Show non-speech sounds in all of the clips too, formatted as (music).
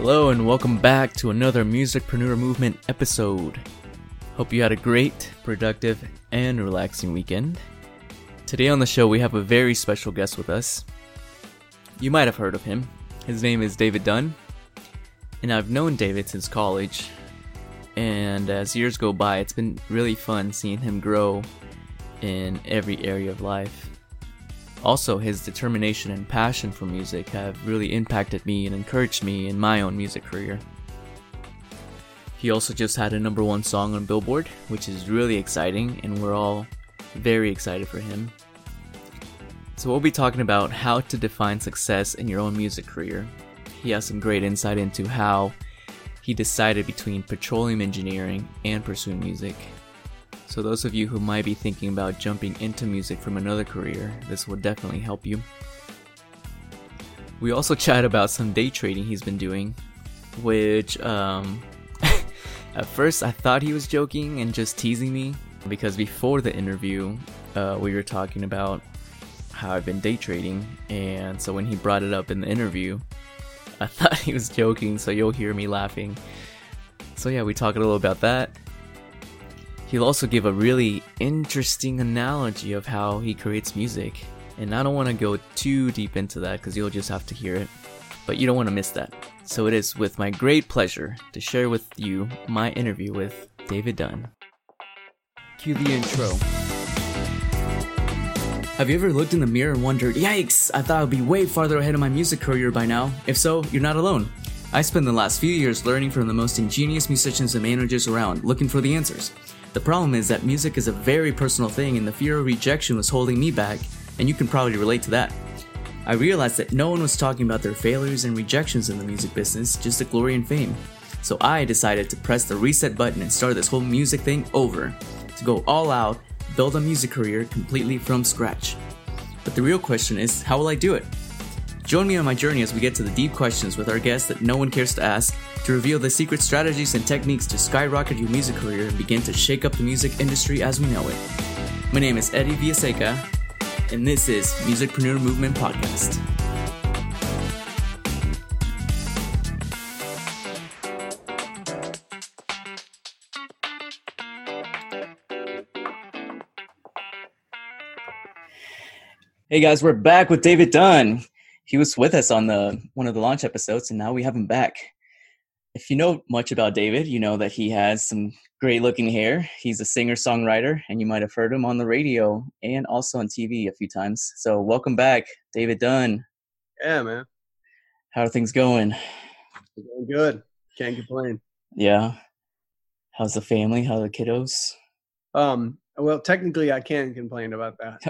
Hello and welcome back to another Musicpreneur Movement episode. Hope you had a great, productive, and relaxing weekend. Today on the show, we have a very special guest with us. You might have heard of him. His name is David Dunn, and I've known David since college. And as years go by, it's been really fun seeing him grow in every area of life. Also, his determination and passion for music have really impacted me and encouraged me in my own music career. He also just had a number one song on Billboard, which is really exciting, and we're all very excited for him. So, we'll be talking about how to define success in your own music career. He has some great insight into how he decided between petroleum engineering and pursuing music, so, those of you who might be thinking about jumping into music from another career, this will definitely help you. We also chat about some day trading he's been doing, which, um, (laughs) at first I thought he was joking and just teasing me, because before the interview, uh, we were talking about how I've been day trading, and so when he brought it up in the interview, I (laughs) thought he was joking, so you'll hear me laughing. So, yeah, we talk a little about that He'll also give a really interesting analogy of how he creates music. And I don't want to go too deep into that because you'll just have to hear it. But you don't want to miss that. So it is with my great pleasure to share with you my interview with David Dunn. Cue the intro. Have you ever looked in the mirror and wondered, yikes, I thought I'd be way farther ahead of my music career by now? If so, you're not alone. I spent the last few years learning from the most ingenious musicians and managers around, looking for the answers. The problem is that music is a very personal thing, and the fear of rejection was holding me back, and you can probably relate to that. I realized that no one was talking about their failures and rejections in the music business, just the glory and fame. So I decided to press the reset button and start this whole music thing over. To go all out, build a music career completely from scratch. But the real question is, how will I do it? Join me on my journey as we get to the deep questions with our guests that no one cares to ask to reveal the secret strategies and techniques to skyrocket your music career and begin to shake up the music industry as we know it. My name is Eddie Villaseca, and this is Musicpreneur Movement Podcast. Hey guys, we're back with David Dunn he was with us on the one of the launch episodes, and now we have him back. If you know much about David, you know that he has some great looking hair. He's a singer songwriter, and you might have heard him on the radio and also on TV a few times. So, welcome back, David Dunn. Yeah, man. How are things going? Going good. Can't complain. Yeah. How's the family? How are the kiddos? Um. Well, technically, I can complain about that.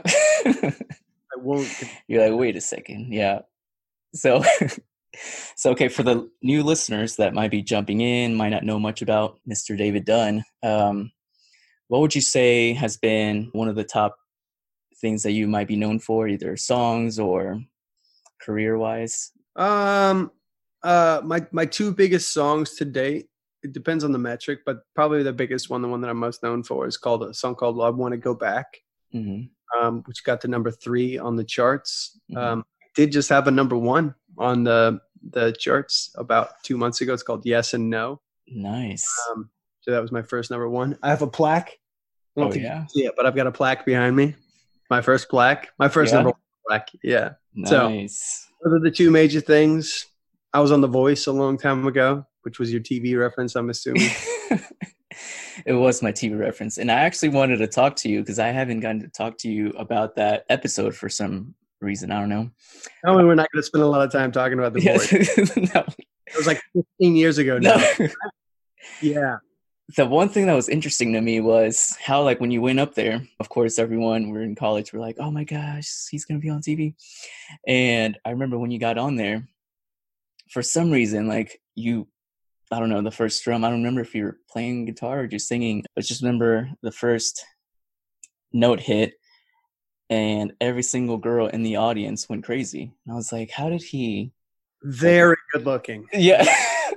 (laughs) I won't. You're like, wait a second. Yeah. So, (laughs) so okay, for the new listeners that might be jumping in, might not know much about Mr. David Dunn, um, what would you say has been one of the top things that you might be known for, either songs or career-wise? Um, uh, my my two biggest songs to date. It depends on the metric, but probably the biggest one, the one that I'm most known for, is called a song called "I Want to Go Back." Mm-hmm um, which got to number three on the charts. Mm-hmm. Um, did just have a number one on the the charts about two months ago. It's called Yes and No. Nice. Um, so that was my first number one. I have a plaque. I don't oh, yeah. it, but I've got a plaque behind me. My first plaque. My first yeah. number one plaque. Yeah. Nice. So those are the two major things. I was on The Voice a long time ago, which was your TV reference, I'm assuming. (laughs) it was my TV reference. And I actually wanted to talk to you because I haven't gotten to talk to you about that episode for some reason. I don't know. No, we're not going to spend a lot of time talking about the yes. (laughs) no. It was like 15 years ago now. No. yeah. The one thing that was interesting to me was how, like, when you went up there, of course, everyone we're in college, we're like, oh my gosh, he's going to be on TV. And I remember when you got on there, for some reason, like, you I don't know, the first drum. I don't remember if you were playing guitar or just singing, but just remember the first note hit and every single girl in the audience went crazy. And I was like, how did he? Very good looking. Yeah.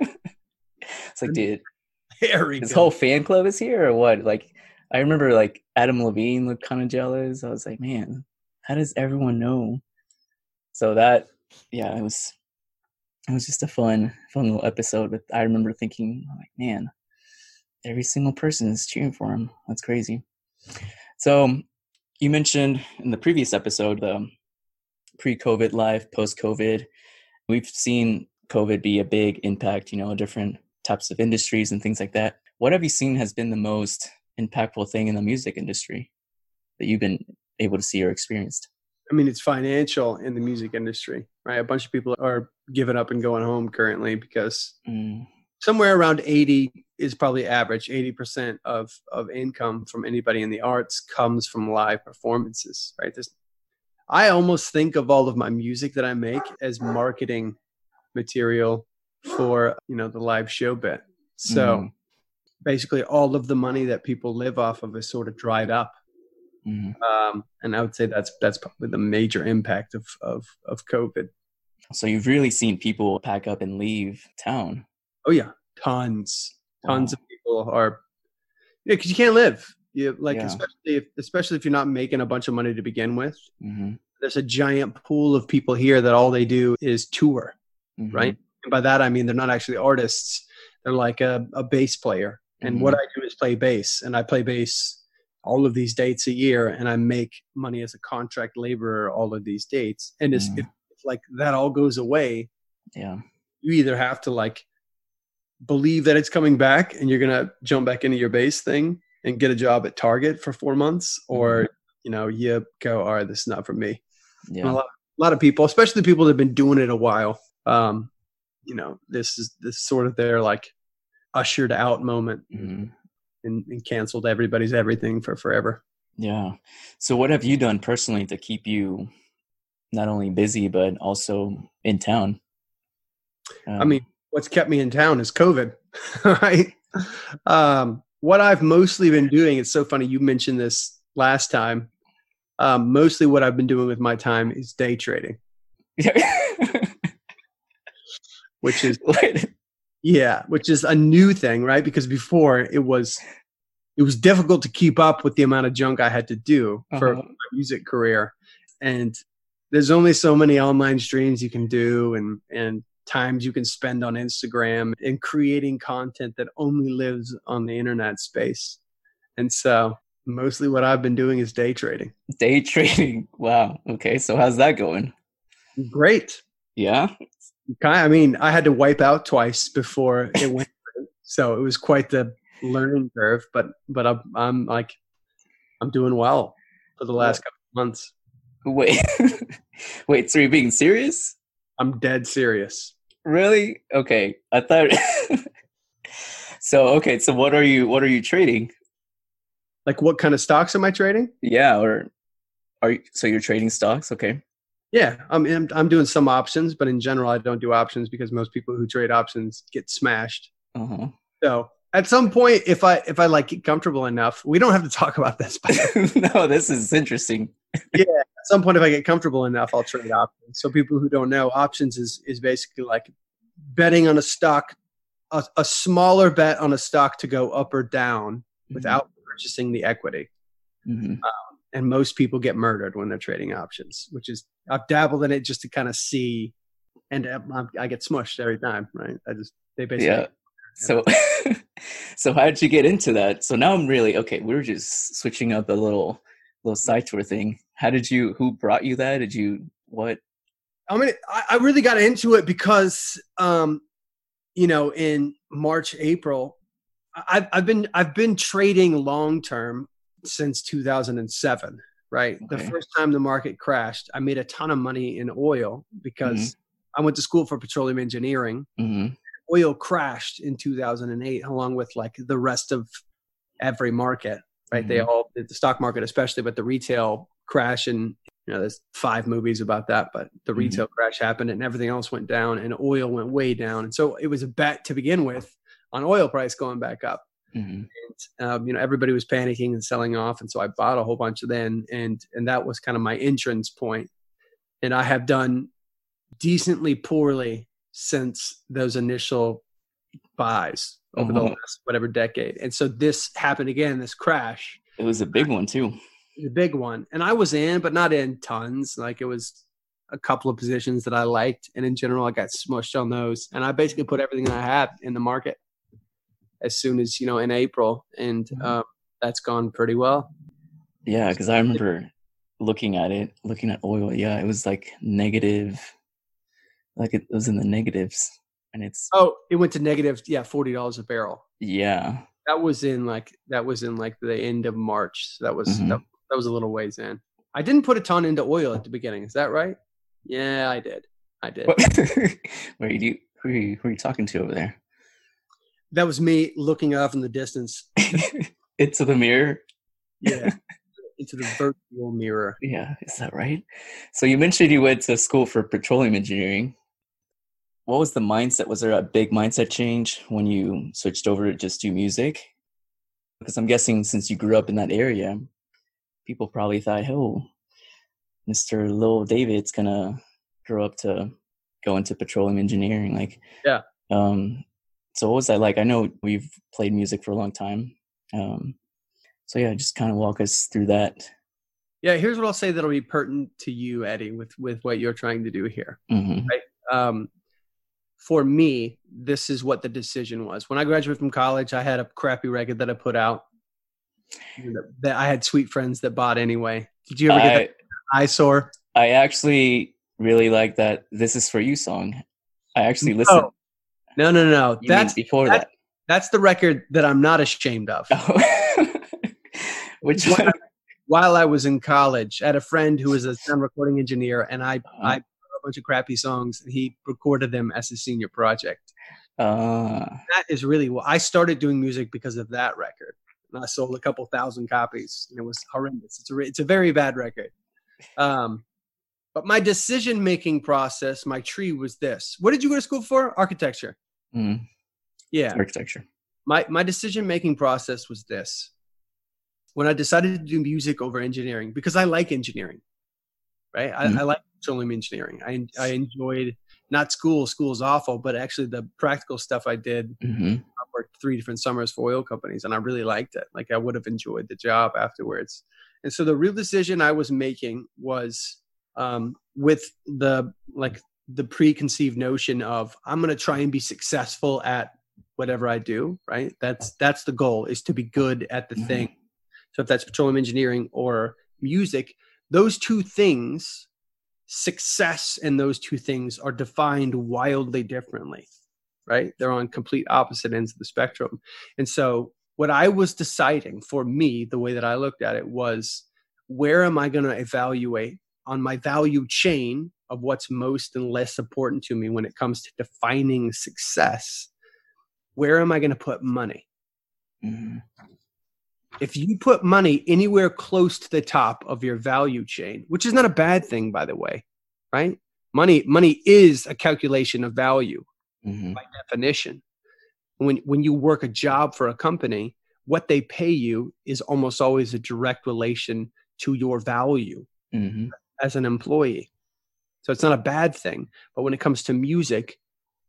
(laughs) it's like, dude, very his good. whole fan club is here or what? Like, I remember like Adam Levine looked kind of jealous. I was like, man, how does everyone know? So that, yeah, it was it was just a fun, fun little episode. But I remember thinking, like, man, every single person is cheering for him. That's crazy. So you mentioned in the previous episode the pre-COVID life, post-COVID. We've seen COVID be a big impact, you know, different types of industries and things like that. What have you seen has been the most impactful thing in the music industry that you've been able to see or experienced? I mean, it's financial in the music industry, right? A bunch of people are giving up and going home currently because mm. Somewhere around 80 is probably average. 80% of, of income from anybody in the arts comes from live performances, right? There's, I almost think of all of my music that I make as marketing material for, you know, the live show bit. So mm. basically all of the money that people live off of is sort of dried up Mm-hmm. Um, and I would say that's that's probably the major impact of of of COVID. So you've really seen people pack up and leave town. Oh yeah, tons, tons wow. of people are. Yeah, because you can't live. You like yeah. especially if especially if you're not making a bunch of money to begin with. Mm-hmm. There's a giant pool of people here that all they do is tour, mm-hmm. right? And by that I mean they're not actually artists. They're like a, a bass player, and what mm-hmm. I do is play bass, and I play bass all of these dates a year and I make money as a contract laborer all of these dates. And mm. if, if like that all goes away, yeah, you either have to like believe that it's coming back and you're gonna jump back into your bass thing and get a job at Target for four months, or mm. you know, you go, all right, this is not for me. Yeah. A lot, a lot, of people, especially the people that have been doing it a while, um, you know, this is this sort of their like ushered out moment. Mm and, and canceled everybody's everything for forever. Yeah. So what have you done personally to keep you not only busy but also in town? Um, I mean, what's kept me in town is COVID, (laughs) right? Um, what I've mostly been doing, it's so funny you mentioned this last time. Um, mostly what I've been doing with my time is day trading. (laughs) which is yeah, which is a new thing, right? Because before it was it was difficult to keep up with the amount of junk I had to do for uh-huh. my music career. And there's only so many online streams you can do and and times you can spend on Instagram and creating content that only lives on the internet space. And so mostly what I've been doing is day trading. Day trading. (laughs) Wow. Okay. So how's that going? Great. Yeah. I mean, I had to wipe out twice before it went. (laughs) so it was quite the learning curve, but but I'm, I'm like I'm doing well for the last couple months. Wait, (laughs) wait. So you're being serious? I'm dead serious. Really? Okay. I thought. (laughs) so okay. So what are you? What are you trading? Like what kind of stocks am I trading? Yeah. Or are you? So you're trading stocks? Okay. Yeah, I'm, I'm, I'm doing some options, but in general, I don't do options because most people who trade options get smashed. Uh-huh. So at some point, if I if I like get comfortable enough, we don't have to talk about this. (laughs) no, this is interesting. yeah, some point, if I get comfortable enough, I'll trade options. So people who don't know, options is is basically like betting on a stock, a, a smaller bet on a stock to go up or down mm-hmm. without purchasing the equity. Mm-hmm. Um, and most people get murdered when they're trading options, which is I've dabbled in it just to kind of see, and I, I get smushed every time. Right? I just they basically. Yeah. So, (laughs) so how did you get into that? So now I'm really okay. We are just switching up a little little side tour thing. How did you? Who brought you that? Did you what? I mean, I, really got into it because, um, you know, in March, April, I've, I've been I've been trading long term since 2007 right okay. the first time the market crashed i made a ton of money in oil because mm-hmm. i went to school for petroleum engineering mm-hmm. oil crashed in 2008 along with like the rest of every market right mm-hmm. they all did the stock market especially but the retail crash and you know there's five movies about that but the mm-hmm. retail crash happened and everything else went down and oil went way down and so it was a bet to begin with on oil price going back up Mm-hmm. And, um, you know, everybody was panicking and selling off, and so I bought a whole bunch of then, and and that was kind of my entrance point. And I have done decently poorly since those initial buys over the uh-huh. last whatever decade. And so this happened again, this crash. It was a big one too. The big one, and I was in, but not in tons. Like it was a couple of positions that I liked, and in general, I got smushed on those. And I basically put everything I had in the market as soon as you know in April, and mm-hmm. um, that's gone pretty well. Yeah, because I remember looking at it, looking at oil. Yeah, it was like negative, like it was in the negatives, and it's oh, it went to negative. Yeah, forty dollars a barrel. Yeah, that was in like that was in like the end of March. So that was mm-hmm. that, that was a little ways in. I didn't put a ton into oil at the beginning. Is that right? Yeah, I did. I did. Where (laughs) you who are you, who are you talking to over there? That was me looking off in the distance. (laughs) into the mirror. Yeah. (laughs) into the virtual mirror. Yeah, is that right? So you mentioned you went to school for petroleum engineering. What was the mindset? Was there a big mindset change when you switched over to just do music? Because I'm guessing since you grew up in that area, people probably thought, "Oh, Mr. Lil David's gonna grow up to go into petroleum engineering." Like, yeah. Um, so what was that like? I know we've played music for a long time. Um, so yeah, just kind of walk us through that. Yeah, here's what I'll say that'll be pertinent to you, Eddie, with with what you're trying to do here. Mm-hmm. Right? Um, for me, this is what the decision was. When I graduated from college, I had a crappy record that I put out. That I had sweet friends that bought anyway. Did you ever get I, that eyesore? I actually really like that. This is for you song. I actually listened. No, no, no. no. That's before that, that. That's the record that I'm not ashamed of. Oh. (laughs) Which one? While I was in college, I had a friend who was a sound recording engineer, and I uh-huh. I bunch of crappy songs, and he recorded them as a senior project. Uh, that is really well. I started doing music because of that record, and I sold a couple thousand copies, and it was horrendous. It's a it's a very bad record. Um, but my decision making process, my tree was this. What did you go to school for? Architecture. Mm. Yeah. Architecture. My my decision making process was this. When I decided to do music over engineering, because I like engineering, right? Mm-hmm. I, I, like petroleum engineering. I I enjoyed not school. School's awful, but actually the practical stuff I did. Mm-hmm. I worked three different summers for oil companies, and I really liked it. Like I would have enjoyed the job afterwards. And so the real decision I was making was um, with the like the preconceived notion of I'm going to try and be successful at whatever I do, right? That's that's the goal is to be good at the mm-hmm. thing. So if that's petroleum engineering or music, those two things, success and those two things are defined wildly differently, right? They're on complete opposite ends of the spectrum. And so what I was deciding for me, the way that I looked at it was where am I going to evaluate on my value chain of what's most and less important to me when it comes to defining success? where am I going to put money? Mm-hmm. If you put money anywhere close to the top of your value chain, which is not a bad thing, by the way, right? Money, money is a calculation of value mm-hmm. by definition. When when you work a job for a company, what they pay you is almost always a direct relation to your value mm-hmm. as an employee. So it's not a bad thing. But when it comes to music,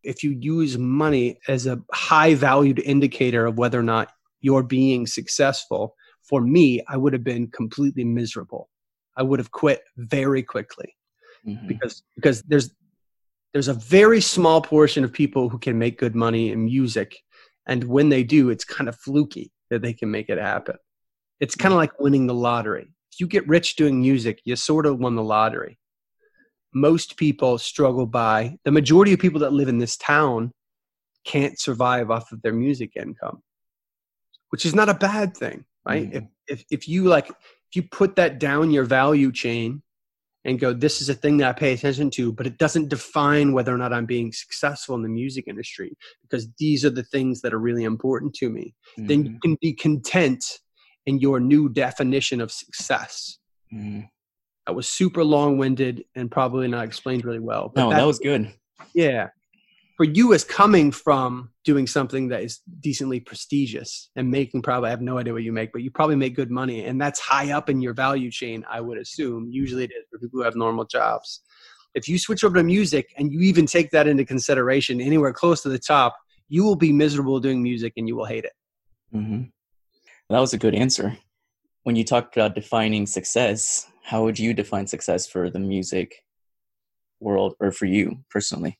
if you use money as a high valued indicator of whether or not you're being successful, for me, I would have been completely miserable. I would have quit very quickly mm-hmm. because because there's there's a very small portion of people who can make good money in music, and when they do, it's kind of fluky that they can make it happen. It's kind of mm-hmm. like winning the lottery. If you get rich doing music, you sort of won the lottery most people struggle by the majority of people that live in this town can't survive off of their music income which is not a bad thing right mm-hmm. if, if if you like if you put that down your value chain and go this is a thing that i pay attention to but it doesn't define whether or not i'm being successful in the music industry because these are the things that are really important to me mm-hmm. then you mm-hmm. can be content in your new definition of success mm-hmm. That was super long winded and probably not explained really well. But no, that, that was good. Yeah. For you as coming from doing something that is decently prestigious and making probably, I have no idea what you make, but you probably make good money. And that's high up in your value chain, I would assume. Usually it is for people who have normal jobs. If you switch over to music and you even take that into consideration anywhere close to the top, you will be miserable doing music and you will hate it. Mm-hmm. That was a good answer. When you talked about defining success, how would you define success for the music world or for you personally?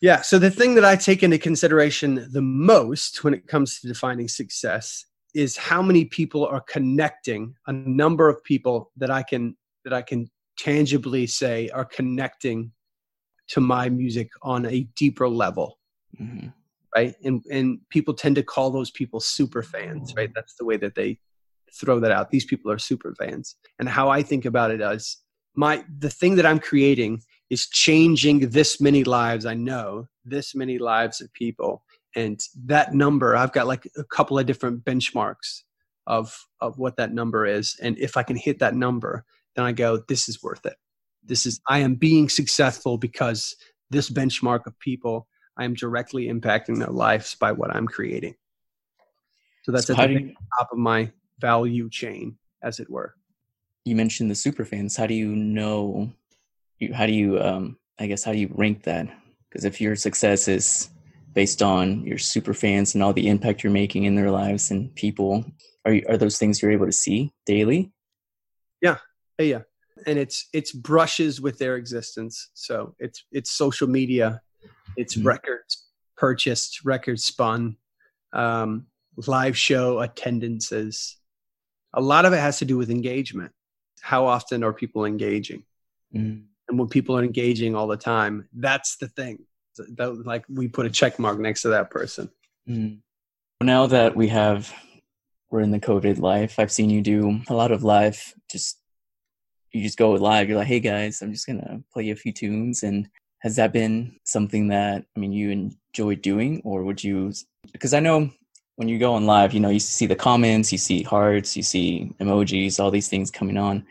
Yeah. So the thing that I take into consideration the most when it comes to defining success is how many people are connecting a number of people that I can that I can tangibly say are connecting to my music on a deeper level. Mm-hmm. Right. And and people tend to call those people super fans, right? That's the way that they throw that out. These people are super fans. And how I think about it is my the thing that I'm creating is changing this many lives. I know this many lives of people. And that number, I've got like a couple of different benchmarks of of what that number is. And if I can hit that number, then I go, this is worth it. This is I am being successful because this benchmark of people, I am directly impacting their lives by what I'm creating. So that's so at the you, top of my value chain, as it were. You mentioned the super fans. How do you know you, how do you um, i guess how do you rank that? Because if your success is based on your super fans and all the impact you're making in their lives and people are, you, are those things you're able to see daily? Yeah. Yeah. And it's it's brushes with their existence. So it's it's social media it's mm-hmm. records purchased records spun um, live show attendances. A lot of it has to do with engagement. How often are people engaging? Mm-hmm and when people are engaging all the time that's the thing. That, like we put a check mark next to that person. Mm. now that we have we're in the covid life i've seen you do a lot of live just you just go live you're like hey guys i'm just gonna play a few tunes and has that been something that i mean you enjoy doing or would you because i know when you go on live you know you see the comments you see hearts you see emojis all these things coming on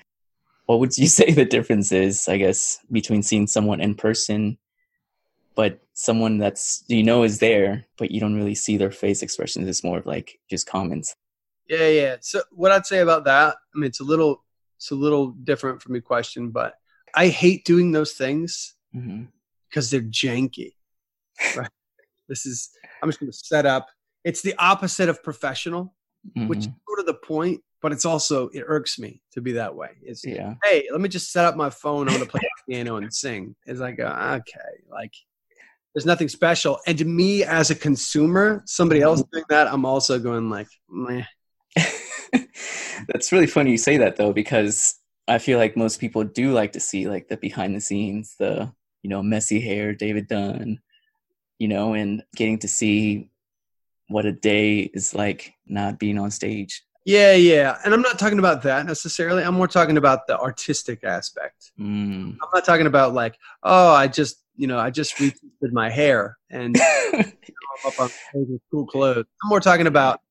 what would you (laughs) say the difference is i guess between seeing someone in person but someone that's you know is there but you don't really see their face expressions? It's more of like just comments. Yeah yeah. So what i'd say about that i mean it's a little it's a little different from your question but i hate doing those things mm-hmm. because they're janky. (laughs) Right? This is i'm just going to set up. It's the opposite of professional mm-hmm. which is sort of the point but it's also it irks me to be that way. It's yeah. Hey, let me just set up my phone. I'm gonna play (laughs) piano and sing. It's like uh, okay, like there's nothing special. And to me, as a consumer, somebody else mm-hmm. doing that, I'm also going like, meh. (laughs) That's really funny you say that though, because I feel like most people do like to see like the behind the scenes, the you know messy hair, David Dunn, you know, and getting to see what a day is like not being on stage yeah, yeah. And I'm not talking about that necessarily. I'm more talking about the artistic aspect. Mm. I'm not talking about like, oh, I just, you know, I just (laughs) retwisted my hair and you (laughs) know, I'm up on cool clothes. I'm more talking about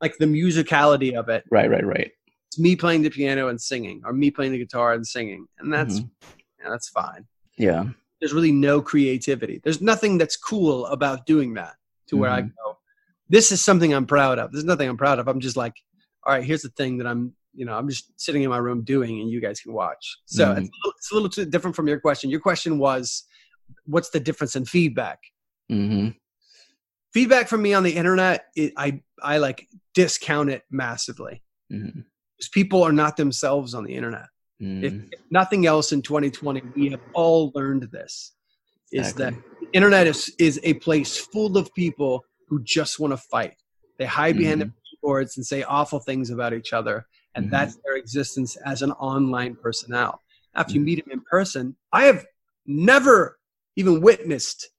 like the musicality of it. Right, right, right. It's me playing the piano and singing, or me playing the guitar and singing, and that's mm-hmm. yeah, that's fine. Yeah. There's really no creativity. There's nothing that's cool about doing that. To where mm-hmm. I go, this is something I'm proud of. There's nothing I'm proud of. I'm just like, all right, here's the thing that I'm, you know, I'm just sitting in my room doing, and you guys can watch. So mm-hmm. it's, a little, it's, a little, different from your question. Your question was, what's the difference in feedback? Mm-hmm. Feedback from me on the internet, it, I I like discount it massively mm-hmm. because people are not themselves on the internet. If, mm. if, nothing else in 2020, we have all learned this: exactly. is that the internet is is a place full of people who just want to fight. They hide behind the boards and say awful things about each other. And mm-hmm. that's their existence as an online personnel. After mm-hmm. you meet them in person, I have never even witnessed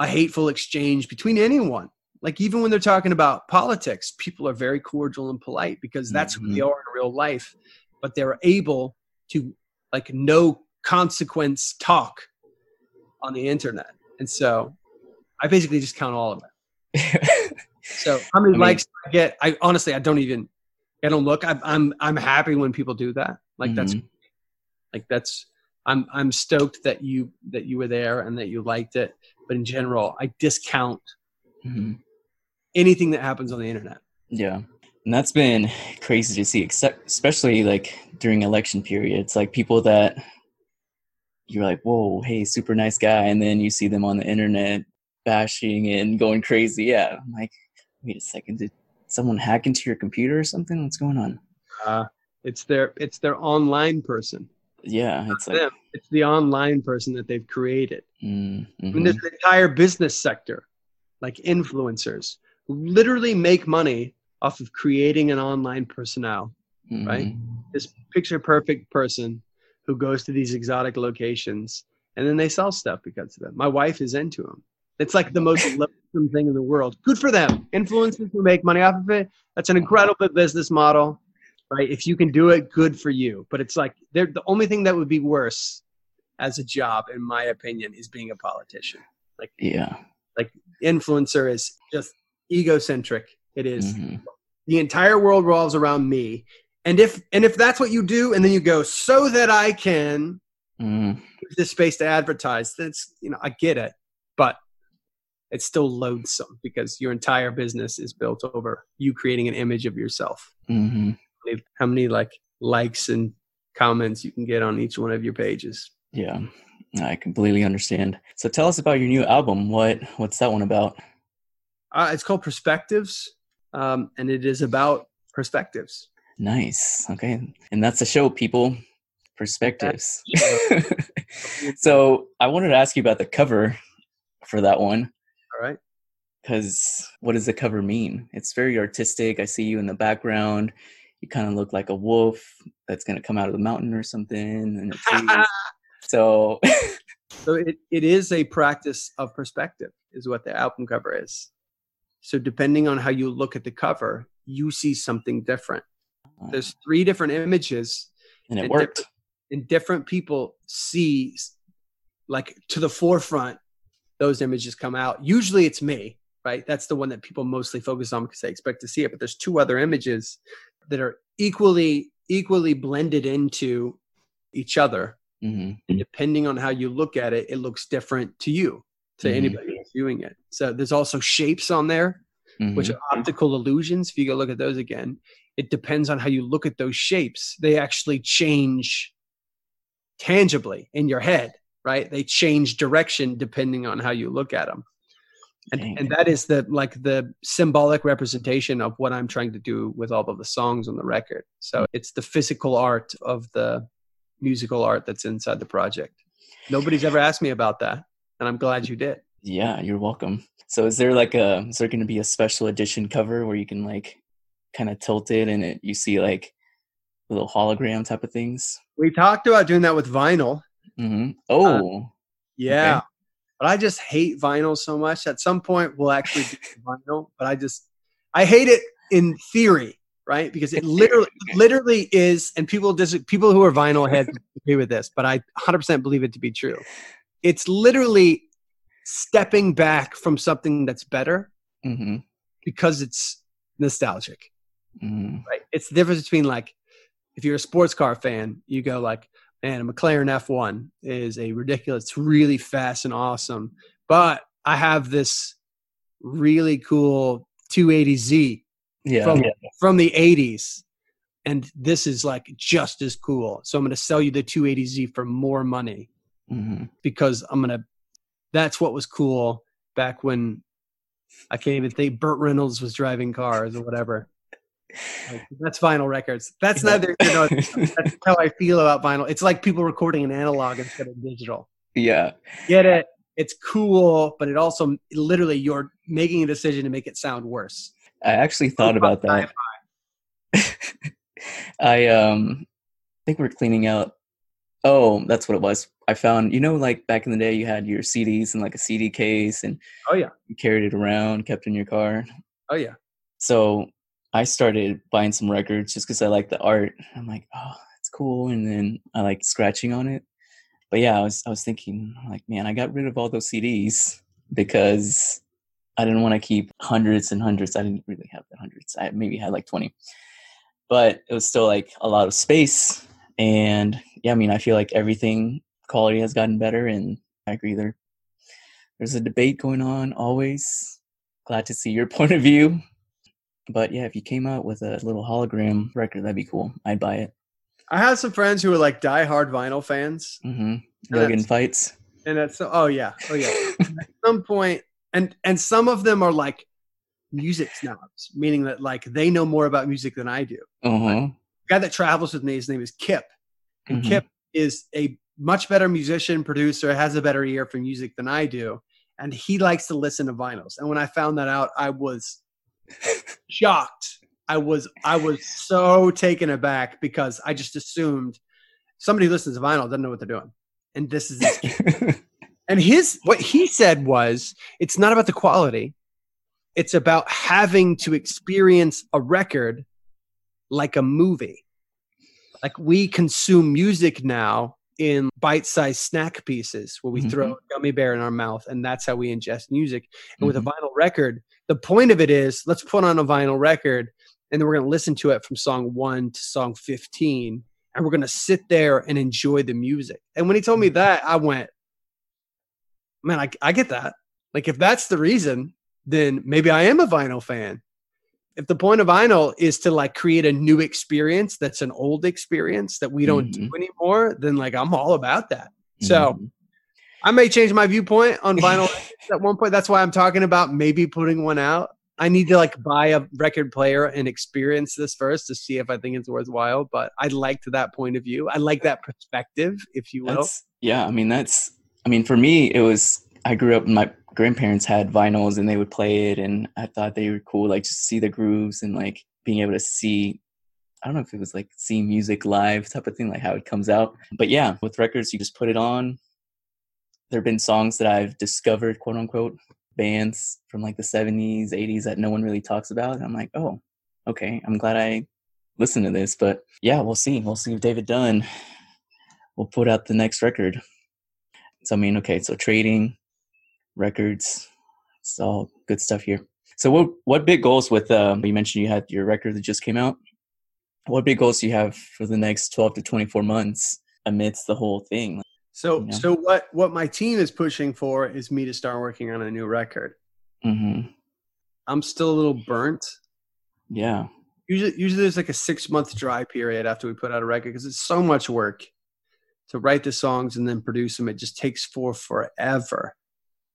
a hateful exchange between anyone. Like even when they're talking about politics, people are very cordial and polite because that's mm-hmm. who they mm-hmm. are in real life. But they're able to like no consequence talk on the internet. And so I basically just count all of it. (laughs) So how many I mean, likes I get? I honestly, I don't even. I don't look. I'm I'm I'm happy when people do that. Like mm-hmm. that's like that's. I'm I'm stoked that you that you were there and that you liked it. But in general, I discount mm-hmm. anything that happens on the internet. Yeah. And that's been crazy to see, except especially like during election periods, like people that you're like, whoa, hey, super nice guy, and then you see them on the internet bashing and going crazy. Yeah, I'm like, wait a second, did someone hack into your computer or something? What's going on? Uh, it's their it's their online person. yeah, it's like them. it's the online person that they've created. Mm-hmm. I mean, there's an entire business sector, like influencers, who literally make money off of creating an online personnel, mm-hmm. right? This picture perfect person who goes to these exotic locations and then they sell stuff because of it. My wife is into them. It's like the most loathsome thing in the world. Good for them. Influencers who make money off of it. That's an incredible business model, right? If you can do it, good for you. But it's like they're the only thing that would be worse as a job, in my opinion, is being a politician. Like yeah, like influencer is just egocentric. It is. Mm-hmm. The entire world revolves around me. And if and if that's what you do, and then you go so that I can mm. this space to advertise, that's you know I get it, but it's still loathsome because your entire business is built over you creating an image of yourself. Mm-hmm. How many like likes and comments you can get on each one of your pages? Yeah, I completely understand. So tell us about your new album. What what's that one about? Uh, it's called Perspectives, um, and it is about perspectives. Nice. Okay, and that's the show, people. Perspectives. (laughs) so I wanted to ask you about the cover for that one. All right. Because what does the cover mean? It's very artistic. I see you in the background. You kind of look like a wolf that's going to come out of the mountain or something. And (laughs) so, (laughs) so it, it is a practice of perspective, is what the album cover is. So depending on how you look at the cover, you see something different. Uh. There's three different images, and it and worked. Different, and different people see, like to the forefront, those images come out. Usually it's me, right? That's the one that people mostly focus on because they expect to see it. But there's two other images that are equally equally blended into each other. Mm-hmm. And depending on how you look at it, it looks different to you, to mm-hmm. anybody viewing it. So there's also shapes on there, mm-hmm. which are optical illusions. If you go look at those again, it depends on how you look at those shapes. They actually change tangibly in your head right? They change direction depending on how you look at them. And, and that is the like the symbolic representation of what I'm trying to do with all of the songs on the record. So mm. it's the physical art of the musical art that's inside the project. Nobody's ever asked me about that, and I'm glad you did. Yeah, you're welcome. So is there like a is there going to be a special edition cover where you can like kind of tilt it and it you see like little hologram type of things? We talked about doing that with vinyl. Mm-hmm. Oh, uh, yeah. Okay. But I just hate vinyl so much. At some point, we'll actually do (laughs) vinyl. But I just, I hate it in theory, right? Because it literally, (laughs) literally is. And people, dis- people who are vinyl heads (laughs) agree with this, but I 100% believe it to be true. It's literally stepping back from something that's better mm-hmm. because it's nostalgic. Mm-hmm. Right? It's the difference between like if you're a sports car fan, you go like, and a McLaren F1 is a ridiculous, it's really fast and awesome. But I have this really cool 280Z yeah, from, yeah. from the 80s. And this is like just as cool. So I'm going to sell you the 280Z for more money mm-hmm. because I'm going to, that's what was cool back when I can't even think Burt Reynolds was driving cars or whatever. Like, that's vinyl records. That's yeah. neither. You know, that's how I feel about vinyl. It's like people recording an analog instead of digital. Yeah, get it. It's cool, but it also literally you're making a decision to make it sound worse. I actually thought about that. (laughs) I um, I think we're cleaning out. Oh, that's what it was. I found, you know, like back in the day, you had your CDs in like a CD case, and oh yeah, you carried it around, kept in your car. Oh yeah. So I started buying some records just because I like the art. I'm like, oh, it's cool, and then I like scratching on it. But yeah, I was I was thinking like, man, I got rid of all those CDs because I didn't want to keep hundreds and hundreds. I didn't really have the hundreds. I maybe had like twenty, but it was still like a lot of space. And yeah, I mean, I feel like everything quality has gotten better, and I agree there. There's a debate going on always. Glad to see your (laughs) point of view but yeah, if you came out with a little hologram record, that'd be cool. I'd buy it. I have some friends who are like die-hard vinyl fans. Mm-hmm. They'll get fights. And that's oh yeah, oh yeah. (laughs) At some point, and and some of them are like music snobs, meaning that like they know more about music than I do. Uh-huh. Like, guy that travels with me, his name is Kip, and mm-hmm. Kip is a much better musician, producer, has a better ear for music than I do, and he likes to listen to vinyls. And when I found that out, I was shocked. I was I was so taken aback because I just assumed somebody who listens to vinyl doesn't know what they're doing, and this is (laughs) and his what he said was it's not about the quality, it's about having to experience a record like a movie. Like we consume music now in bite-sized snack pieces where we mm-hmm. throw a gummy bear in our mouth and that's how we ingest music. And mm-hmm. with a mm-hmm. vinyl record, the point of it is let's put on a vinyl record and then we're going to listen to it from song 1 to song 15 and we're going to sit there and enjoy the music. And when he told me mm-hmm. that, I went, man, I, I get that. Like if that's the reason, then maybe I am a vinyl fan if the point of vinyl is to like create a new experience that's an old experience that we don't mm-hmm. do anymore, then like I'm all about that. So mm-hmm. I may change my viewpoint on (laughs) vinyl at one point. That's why I'm talking about maybe putting one out. I need to like buy a record player and experience this first to see if I think it's worthwhile. But I liked that point of view. I like that perspective, if you will. That's, yeah, I mean that's. I mean, for me, it was. I grew up. In my grandparents had vinyls and they would play it and I thought they were cool, like just see the grooves and like being able to see I don't know if it was like seeing music live type of thing, like how it comes out. But yeah, with records you just put it on. There have been songs that I've discovered, quote unquote, bands from like the seventies, eighties that no one really talks about. And I'm like, oh, okay, I'm glad I listened to this. But yeah, we'll see. We'll see if David Dunn will put out the next record. So I mean, okay, so trading, records. It's all good stuff here. So what what big goals with um you mentioned you had your record that just came out? What big goals do you have for the next 12 to 24 months amidst the whole thing? So you know? so what what my team is pushing for is me to start working on a new record. Mm-hmm. I'm still a little burnt. Yeah. Usually usually there's like a 6 month dry period after we put out a record because it's so much work to write the songs and then produce them. It just takes for forever.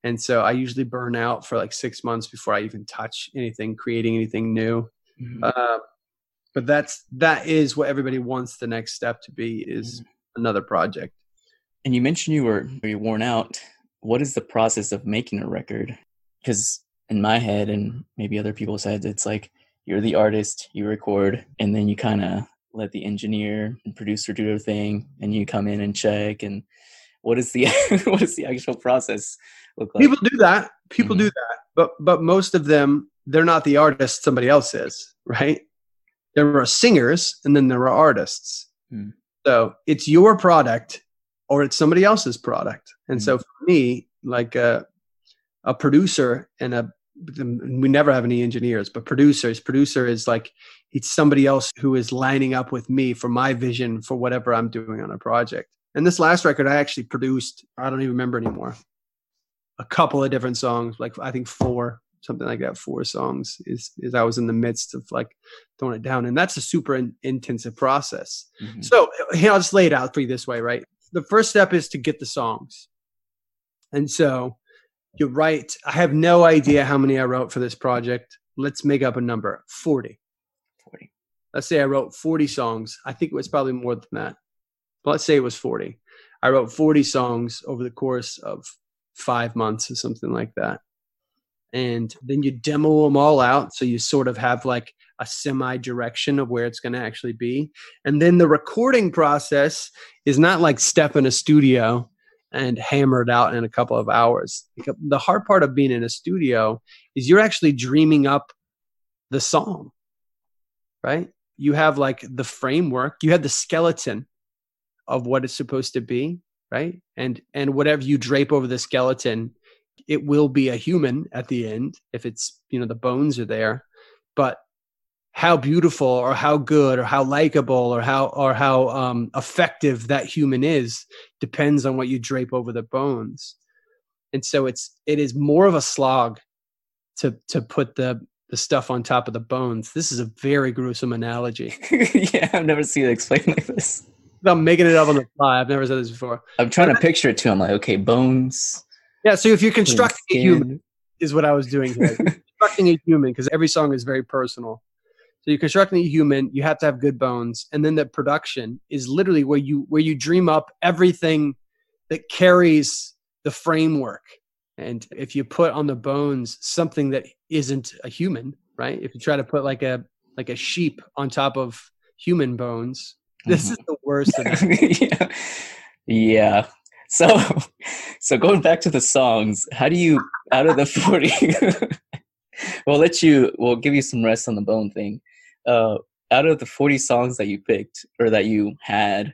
And so I usually burn out for like six months before I even touch anything, creating anything new. Mm-hmm. Uh, but that's that is what everybody wants the next step to be is mm-hmm. another project. And you mentioned you were you worn out. What is the process of making a record? Because in my head and maybe other people's heads, it's like you're the artist, you record, and then you kind of let the engineer and producer do their thing, and you come in and check. And what is the (laughs) what is the actual process look like? People do that. People mm-hmm. do that, but but most of them they're not the artist. Somebody else is, right? There are singers, and then there are artists. Mm. So it's your product, or it's somebody else's product. And mm. so for me, like a a producer and a we never have any engineers, but producers. Producer is like it's somebody else who is lining up with me for my vision for whatever I'm doing on a project. And this last record, I actually produced. I don't even remember anymore a couple of different songs, like I think four, something like that. Four songs is is I was in the midst of like throwing it down, and that's a super in, intensive process. Mm-hmm. So I'll just lay it out for you this way, right? The first step is to get the songs, and so you're right. I have no idea how many I wrote for this project. Let's make up a number: forty. Forty. Let's say I wrote forty songs. I think it was probably more than that. But let's say it was forty. I wrote 40 songs over the course of five months or something like that. And then you demo them all out. So you sort of have like a semi direction of where it's going to actually be. And then the recording process is not like step in a studio and hammer it out in a couple of hours. The hard part of being in a studio is you're actually dreaming up the song, right? You have like the framework, you have the skeleton of what it's supposed to be right? And and whatever you drape over the skeleton it will be a human at the end if it's you know the bones are there. But how beautiful or how good or how likable or how or how um, effective that human is depends on what you drape over the bones. And so it's it is more of a slog to to put the the stuff on top of the bones. This is a very gruesome analogy. (laughs) Yeah i've never seen it explained like this I'm making it up on the fly. I've never said this before. I'm trying to picture it too. I'm like, okay, bones. Yeah. So if you're constructing a human, is what I was doing here. (laughs) constructing a human because every song is very personal. So you're constructing a human, you have to have good bones, and then the production is literally where you where you dream up everything that carries the framework. And if you put on the bones something that isn't a human, right? If you try to put like a like a sheep on top of human bones, (laughs) this mm-hmm. is the worst. (laughs) yeah. yeah. So, (laughs) so going back to the songs, how do you out of the forty? (laughs) we'll let you. We'll give you some rest on the bone thing. Uh, out of the forty songs that you picked or that you had,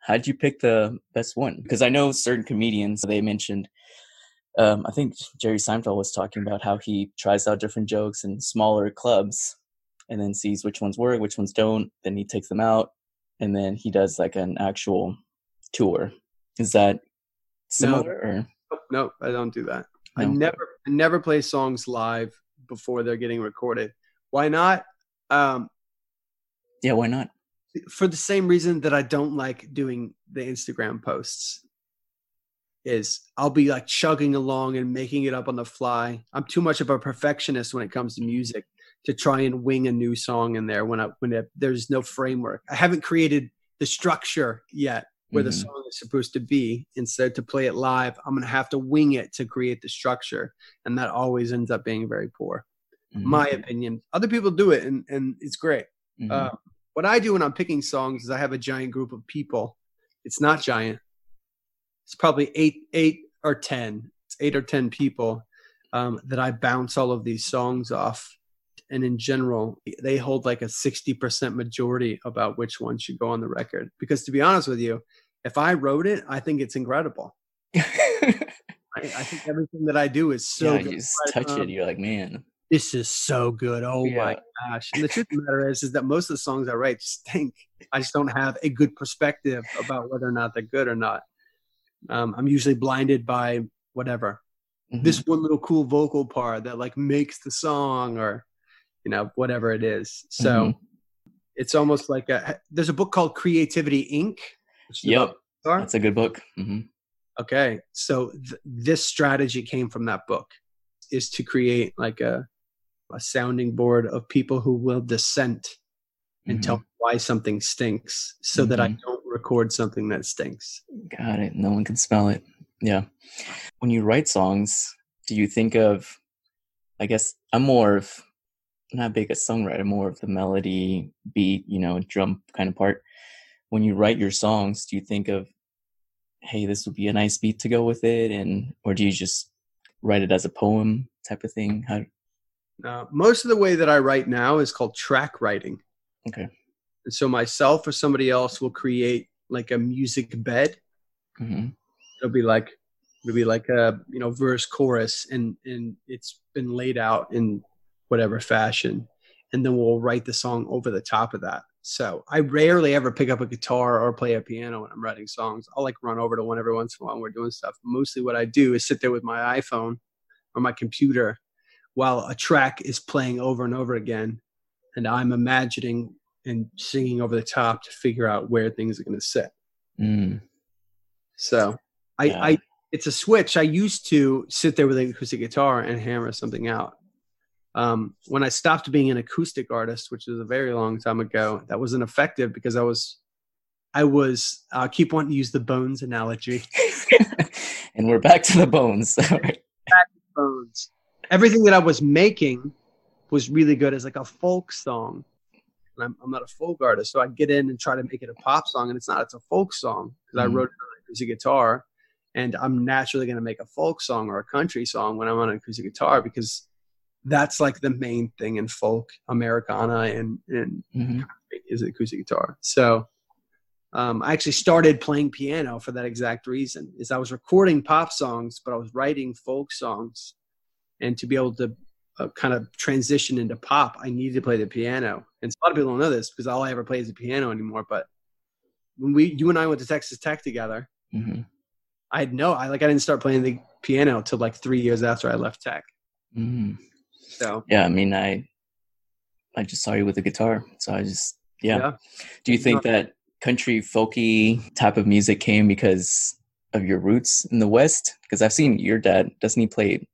how'd you pick the best one? Because I know certain comedians they mentioned. Um, I think Jerry Seinfeld was talking about how he tries out different jokes in smaller clubs, and then sees which ones work, which ones don't. Then he takes them out, and then he does like an actual tour. Is that similar? No, no I don't do that. No. I never, I never play songs live before they're getting recorded. Why not? Um, yeah, why not? For the same reason that I don't like doing the Instagram posts. Is I'll be like chugging along and making it up on the fly. I'm too much of a perfectionist when it comes to music to try and wing a new song in there when I when it, there's no framework. I haven't created the structure yet where mm-hmm. the song is supposed to be. Instead, to play it live, I'm going to have to wing it to create the structure. And that always ends up being very poor. Mm-hmm. My opinion. Other people do it and, and it's great. Mm-hmm. Uh, what I do when I'm picking songs is I have a giant group of people. It's not giant. It's probably eight, eight or 10. It's eight or 10 people um, that I bounce all of these songs off and in general they hold like a 60% majority about which one should go on the record. Because to be honest with you if i wrote it i think it's incredible. (laughs) I, I, think everything that i do is so yeah, good. you just touch um, it you're like man. This is so good. Oh yeah. my gosh. And the truth of the matter is is that most of the songs i write stink i just don't have a good perspective about whether or not they're good or not. Um, i'm usually blinded by whatever. Mm-hmm. this one little cool vocal part that like makes the song or you know, whatever it is. So mm-hmm. it's almost like a, there's a book called Creativity Inc. Yep. That's a good book. Mm-hmm. Okay. So th- this strategy came from that book is to create like a, a sounding board of people who will dissent and mm-hmm. tell why something stinks so that I mm-hmm. don't record something that stinks. Got it. No one can smell it. Yeah. When you write songs, do you think of, I guess I'm more of not big a songwriter, more of the melody, beat, you know, drum kind of part. When you write your songs, do you think of, hey, this would be a nice beat to go with it, and or do you just write it as a poem type of thing? How? Uh, most of the way that I write now is called track writing. Okay. And so myself or somebody else will create like a music bed. Mm-hmm. It'll be like it'll be like a you know verse chorus, and and it's been laid out in whatever fashion and then we'll write the song over the top of that. So i rarely ever pick up a guitar or play a piano when i'm writing songs. I'll like run over to one every once in a while when we're doing stuff. Mostly what i do is sit there with my iphone or my computer while a track is playing over and over again and i'm imagining and singing over the top to figure out where things are going to sit. Mm. so I, yeah. I it's a switch. I used to sit there with an acoustic guitar and hammer something out um, when I stopped being an acoustic artist, which was a very long time ago, that wasn't effective because I was, I was, I uh, keep wanting to use the bones analogy. (laughs) (laughs) and we're back to the bones. (laughs) back to bones. Everything that I was making was really good as like a folk song. And I'm, I'm not a folk artist, so I get in and try to make it a pop song, and it's not. It's a folk song because mm. I wrote it on acoustic guitar, and I'm naturally going to make a folk song or a country song when I'm on an acoustic guitar because that's like the main thing in folk Americana and and mm-hmm. is acoustic guitar. So um, I actually started playing piano for that exact reason. Is I was recording pop songs, but I was writing folk songs, and to be able to uh, kind of transition into pop, I needed to play the piano. And a lot of people don't know this because all I ever play is the piano anymore. But when we, you and I went to Texas Tech together, mm-hmm. I had no, I like I didn't start playing the piano till like three years after I left Tech. Mm-hmm. So yeah, I mean, I I just saw you with a guitar, so I just yeah. yeah. Do you think that country folky type of music came because of your roots in the West? Because I've seen your dad. Doesn't he play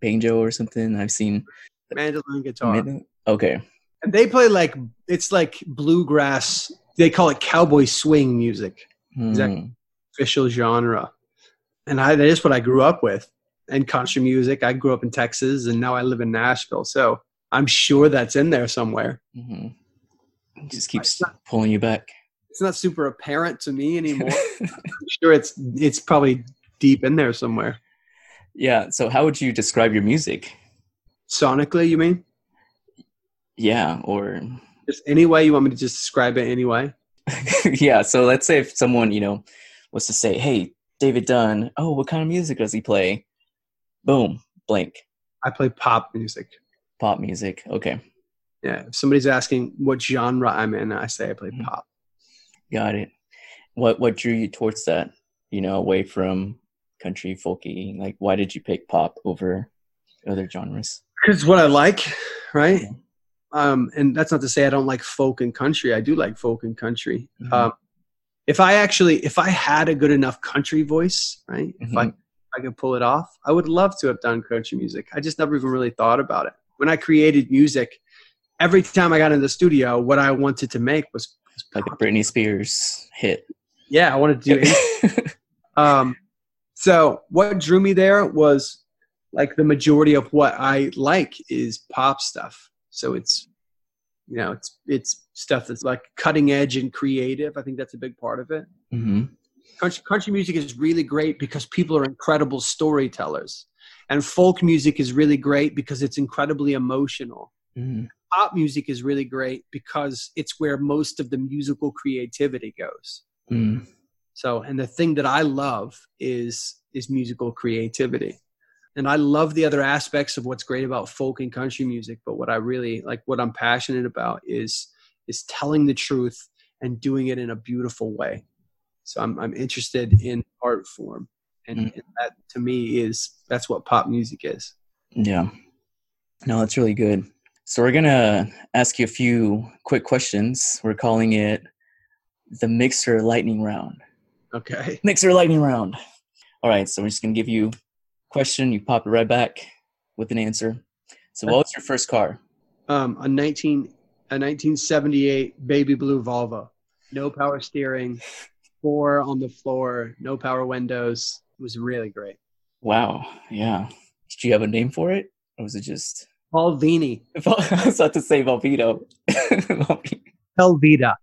banjo or something? I've seen mandolin guitar. Okay. And they play like it's like bluegrass. They call it cowboy swing music. Hmm. Exactly. Official genre. And I that is what I grew up with. And country music. I grew up in Texas and now I live in Nashville. So I'm sure that's in there somewhere. Mhm. Just keeps pulling you back. It's not super apparent to me anymore. (laughs) I'm sure it's it's probably deep in there somewhere. Yeah. So, how would you describe your music? Sonically, you mean? Yeah. Or, Just any way you want me to just describe it anyway? (laughs) yeah. So, let's say if someone, you know, was to say, hey, David Dunn, oh, what kind of music does he play? Boom, blank. I play pop music. Pop music. Okay. Yeah. If somebody's asking what genre I'm in, I say I play Mhm. pop. Got it. What what drew you towards that? You know, away from country, folky. Like, why did you pick pop over other genres? Because what I like, right? Yeah. Um, and that's not to say I don't like folk and country. I do like folk and country. Mhm. Um, if I actually, if I had a good enough country voice, right? If I Mhm. if I could pull it off, I would love to have done country music. I just never even really thought about it. When I created music, every time I got in the studio, what I wanted to make was, was Like a. Britney Spears hit. yeah, I wanted to do it. (laughs) Um, so what drew me there was like the majority of what I like is pop stuff. So it's you know it's it's stuff that's like cutting edge and creative. I think that's a big part of it. hmm Country, country music is really great because people are incredible storytellers, and folk music is really great because it's incredibly emotional. hmm Pop music is really great because it's where most of the musical creativity goes. mm So, and the thing that I love is is musical creativity. And I love the other aspects of what's great about folk and country music, but what I really like what I'm passionate about is is telling the truth and doing it in a beautiful way. So I'm I'm interested in art form. And, Mm. and that to me is that's what pop music is. Yeah. No, that's really good. So we're gonna ask you a few quick questions. We're calling it the Mixer Lightning Round. Okay. (laughs) Mixer Lightning Round. All right, so we're just gonna give you a question. You pop it right back with an answer. So, what was your first car? Um a 19 a 1978 baby blue Volvo. No power steering, four on the floor, no power windows. It was really great. Wow. Yeah. Did you have a name for it, or was it just? Paul Vini. (laughs) I was about to say Volvito. (laughs) Volvito. Helvita.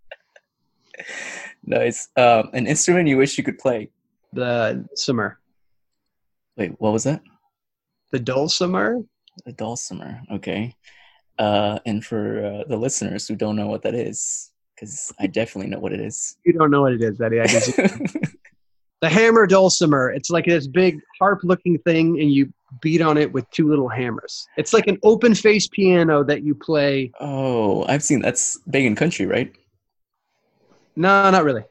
nice. Um, an instrument you wish you could play. The summer. Wait, what was that? The dulcimer. The dulcimer. Okay. Uh, and for uh, the listeners who don't know what that is, because I definitely know what it is. You don't know what it is, Eddie. I just, (laughs) the hammer dulcimer. It's like this big harp-looking thing, and you beat on it with two little hammers. It's like an open-face piano that you play. oh, I've seen that's big in country, right? No, not really.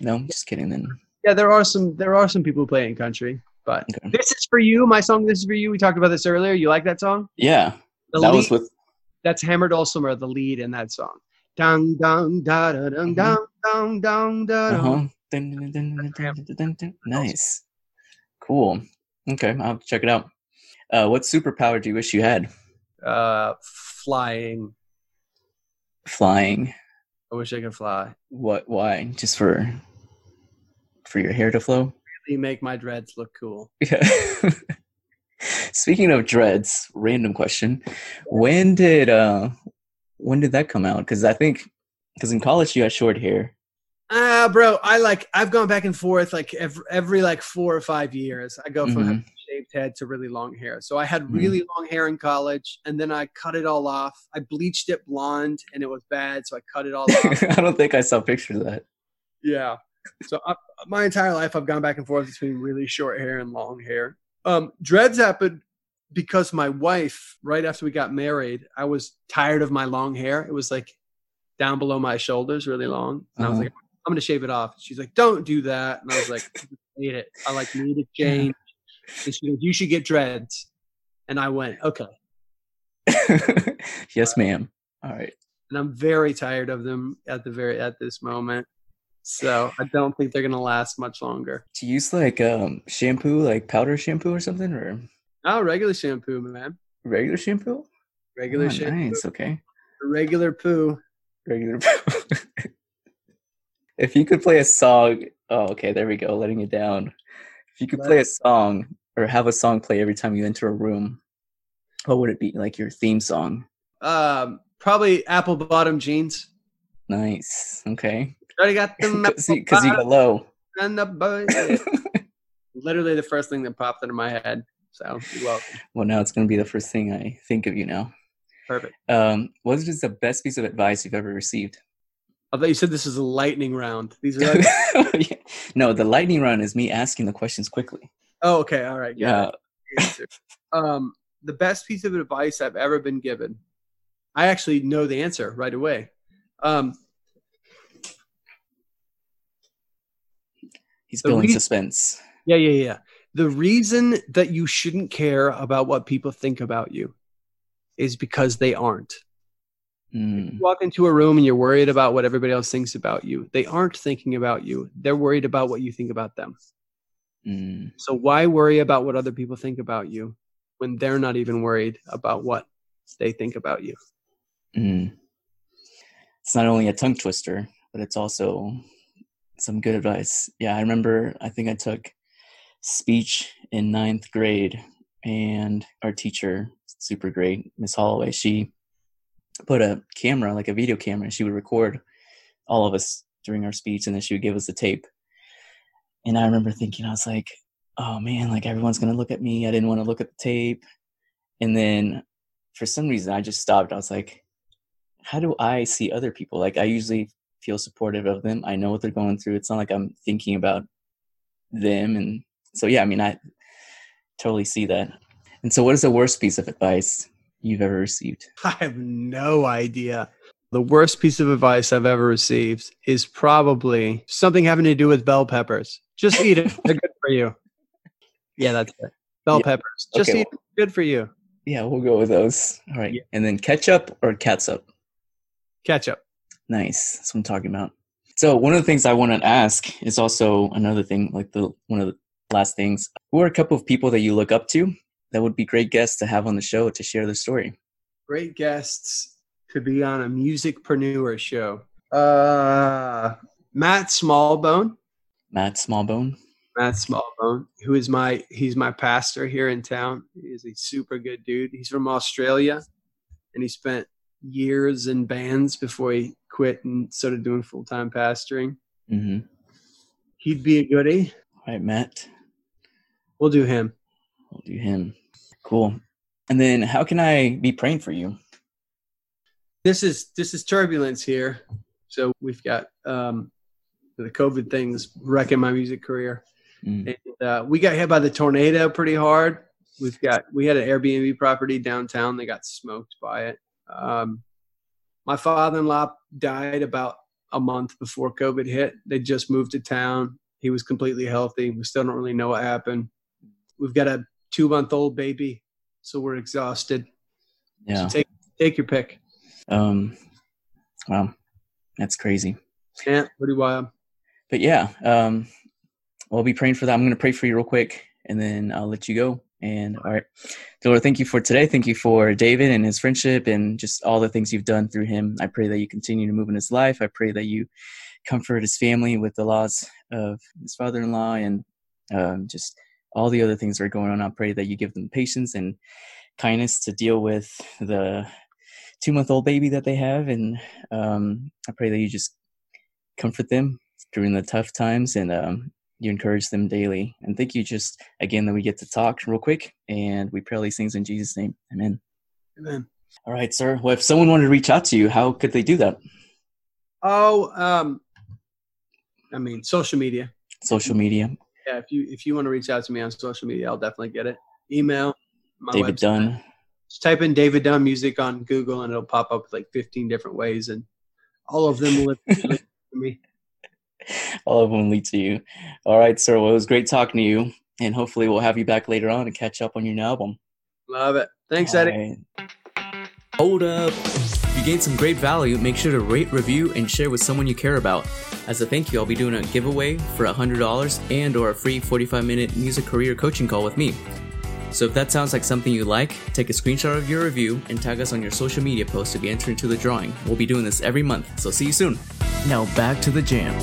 No, I'm just kidding. Then Yeah, there are some. There are some people who play in country, but Okay. this is for you. My song, "This Is for You." We talked about this earlier. You like that song? yeah, The that lead, was with that's hammer dulcimer, the lead in that song. Dun dun da da dun dun dun dun da uh-huh. dun. Dun, dun, dun, dun, dun, dun, dun, dun. Nice, cool. Okay, I'll have to check it out. Uh, what superpower do you wish you had? Uh, flying. Flying. I wish I could fly. What? Why? Just for for your hair to flow? Really make my dreads look cool. Yeah. (laughs) Speaking of dreads, random question: When did uh when did that come out? Because I think because in college you had short hair. Ah, bro, I like. I've gone back and forth like every, every like four or five years. I go from Mhm. shaved head to really long hair. So I had Mhm. really long hair in college, and then I cut it all off. I bleached it blonde, and it was bad, so I cut it all (laughs) off. I don't think I saw pictures of that. Yeah. So I, my entire life, I've gone back and forth between really short hair and long hair. Um, dreads happened because my wife, right after we got married, I was tired of my long hair. It was like down below my shoulders, really long. And I was Uh-huh. like, I'm gonna shave it off. She's like, Don't do that. And I was like, I hate it. I like need a change. And she goes, You should get dreads. And I went, Okay. (laughs) yes, ma'am. All right. And I'm very tired of them at the very at this moment. So I don't think they're gonna last much longer. Do you use like um shampoo, like powder shampoo or something, or Oh, regular shampoo, man. regular shampoo? Regular Oh, shampoo. Nice. Okay. Regular poo. Regular poo. (laughs) if you could play a song, oh, okay, there we go, letting it down. If you could play a song or have a song play every time you enter a room, what would it be? Like your theme song? Um, probably apple bottom jeans. Nice. Okay. Already got them (laughs) because you got low. And the boy. (laughs) Literally the first thing that popped into my head. So you're welcome. Well, now it's going to be the first thing I think of you now. Perfect. Um, what is the best piece of advice you've ever received? I thought you said this is a lightning round. These are (laughs) like- no, the lightning round is me asking the questions quickly. Oh, okay, all right. Yeah. um, the best piece of advice I've ever been given. I actually know the answer right away. Um, He's building re- suspense. Yeah, yeah, yeah. The reason that you shouldn't care about what people think about you is because they aren't. Mm. You walk into a room and you're worried about what everybody else thinks about you. They aren't thinking about you. They're worried about what you think about them. Mm. So why worry about what other people think about you when they're not even worried about what they think about you? Mm. It's not only a tongue twister, but it's also some good advice. Yeah, I remember. I think I took speech in ninth grade, and our teacher, super great, Miss Holloway, she put a camera, like a video camera, and she would record all of us during our speech, and then she would give us the tape. And I remember thinking, I was like, oh man, like everyone's gonna look at me. I didn't want to look at the tape. And then for some reason I just stopped. I was like, how do I see other people? Like I usually feel supportive of them. I know what they're going through. It's not like I'm thinking about them. And so, yeah, I mean, I totally see that. And so, what is the worst piece of advice you've ever received? (laughs) I have no idea. The worst piece of advice I've ever received is probably something having to do with bell peppers. Just (laughs) eat it. They're good for you. Yeah, that's it. Bell yeah. peppers. Just okay, eat well, Good for you. Yeah, we'll go with those. All right. Yeah. And then ketchup or catsup? Ketchup. Nice. That's what I'm talking about. So one of the things I want to ask is also another thing, like the one of the last things. Who are a couple of people that you look up to that would be great guests to have on the show to share their story? Great guests to be on a musicpreneur show. Uh, Matt Smallbone. Matt Smallbone. Matt Smallbone, who is my he's my pastor here in town. He's a super good dude. He's from Australia, and he spent years in bands before he quit and started doing full time pastoring. Mm-hmm. He'd be a goodie. All right, Matt. We'll do him. We'll do him. Cool. And then, how can I be praying for you? This is this is turbulence here. So we've got um, the COVID things wrecking my music career. Mm. And, uh, we got hit by the tornado pretty hard. We've got we had an Airbnb property downtown. They got smoked by it. Um, my father-in-law died about a month before COVID hit. They just moved to town. He was completely healthy. We still don't really know what happened. We've got a two-month-old baby, so we're exhausted. Yeah, so take take your pick. Um, wow, that's crazy. Yeah, pretty wild. But yeah, um, I'll be praying for that. I'm going to pray for you real quick, and then I'll let you go. And all right, Lord, thank you for today. Thank you for David and his friendship and just all the things you've done through him. I pray that you continue to move in his life. I pray that you comfort his family with the loss of his father in law and um, just all the other things that are going on. I pray that you give them patience and kindness to deal with the two month old baby that they have. And um, I pray that you just comfort them during the tough times and um, you encourage them daily. And thank you just again that we get to talk real quick and we pray all these things in Jesus' name. Amen. Amen. All right, sir. Well, if someone wanted to reach out to you, how could they do that? Oh, um, I mean, social media. Social media. Yeah, if you if you want to reach out to me on social media, I'll definitely get it. Email. David website. Dunn. Just type in David Dunn music on Google, and it'll pop up like 15 different ways, and all of them will to me. (laughs) all of them lead to you. All right, sir. Well, it was great talking to you, and hopefully we'll have you back later on and catch up on your new album. Love it. Thanks, all Eddie. Right. Hold up. If you gained some great value, make sure to rate, review, and share with someone you care about. As a thank you, I'll be doing a giveaway for $100 and or a free 45-minute music career coaching call with me. So if that sounds like something you like, take a screenshot of your review and tag us on your social media post to be entered into the drawing. We'll be doing this every month, so see you soon. Now back to the jam.